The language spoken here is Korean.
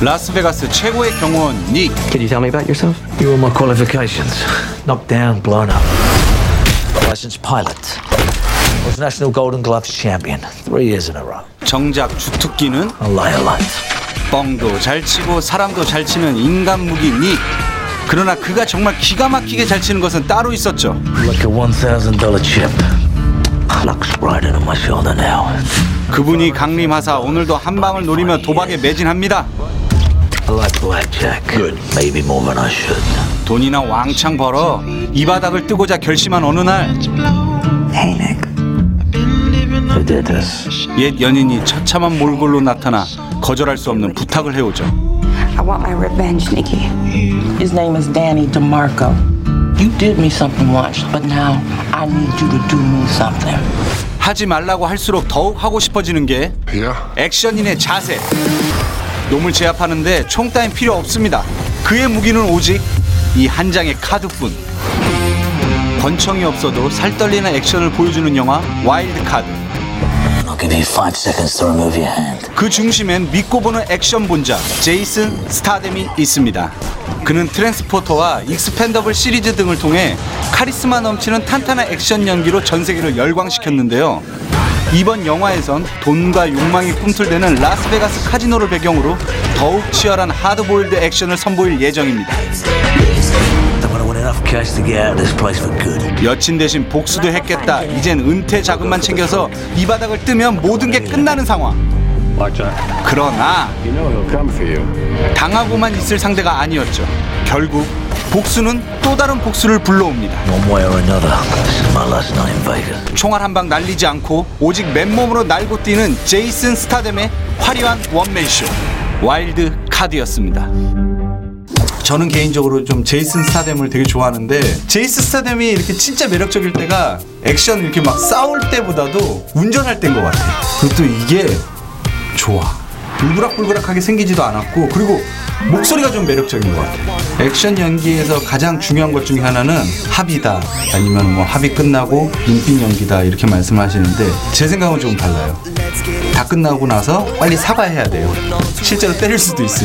라스베가스 최고의 경호원 닉 Can you tell me about yourself? You were my qualifications. Knocked down, blown up. Licensed pilot. Was National Golden Gloves champion three years in a row. 정작 주특기는 A liar light. 뻥도 잘 치고 사람도 잘 치는 인간 무기 닉 그러나 그가 정말 기가 막히게 잘 치는 것은 따로 있었죠 Like a $1,000 chip. Looks right into my shoulder now. 그분이 강림하사 오늘도 한 방을 노리며 도박에 매진합니다 I like blackjack. Good. Maybe more than I should. 돈이나 왕창 벌어 이 바닥을 뜨고자 결심한 어느 날 Hey, Nick. Who did this? 옛 연인이 처참한 몰골로 나타나 거절할 수 없는 부탁을 해오죠 I want my revenge, Nikki. His name is Danny DeMarco. You did me something once, but now I need you to do me something. 하지 말라고 할수록 더욱 하고 싶어지는 게 액션인의 자세 놈을 제압하는데 총 따윈 필요 없습니다 그의 무기는 오직 이 한 장의 카드뿐 권총이 없어도 살떨리는 액션을 보여주는 영화 와일드 카드. 그 중심엔 믿고 보는 액션 본좌 제이슨 스타뎀이 있습니다. 그는 트랜스포터와 익스펜더블 시리즈 등을 통해 카리스마 넘치는 탄탄한 액션 연기로 전 세계를 열광시켰는데요. 이번 영화에선 돈과 욕망이 꿈틀대는 라스베가스 카지노를 배경으로 더욱 치열한 하드보일드 액션을 선보일 예정입니다. 여친 대신 복수도 했겠다. 이젠 은퇴 자금만 챙겨서 이 바닥을 뜨면 모든 게 끝나는 상황. 그러나 당하고만 있을 상대가 아니었죠. 결국 복수는 또 다른 복수를 불러옵니다. 총알 한 방 날리지 않고 오직 맨몸으로 날고 뛰는 제이슨 스타뎀의 화려한 원맨쇼 와일드 카드였습니다. 저는 개인적으로 좀 제이슨 스타뎀을 되게 좋아하는데 제이슨 스타뎀이 이렇게 진짜 매력적일 때가 액션 이렇게 막 싸울 때보다도 운전할 때인 것 같아요. 그리고 또 이게 좋아. 불그락불그락하게 생기지도 않았고 그리고 목소리가 좀 매력적인 것 같아요. 액션 연기에서 가장 중요한 것 중에 하나는 합이다 아니면 뭐 합이 끝나고 눈빛 연기다 이렇게 말씀하시는데 제 생각은 좀 달라요. 다 끝나고 나서 빨리 사과해야 돼요. 실제로 때릴 수도 있으니까.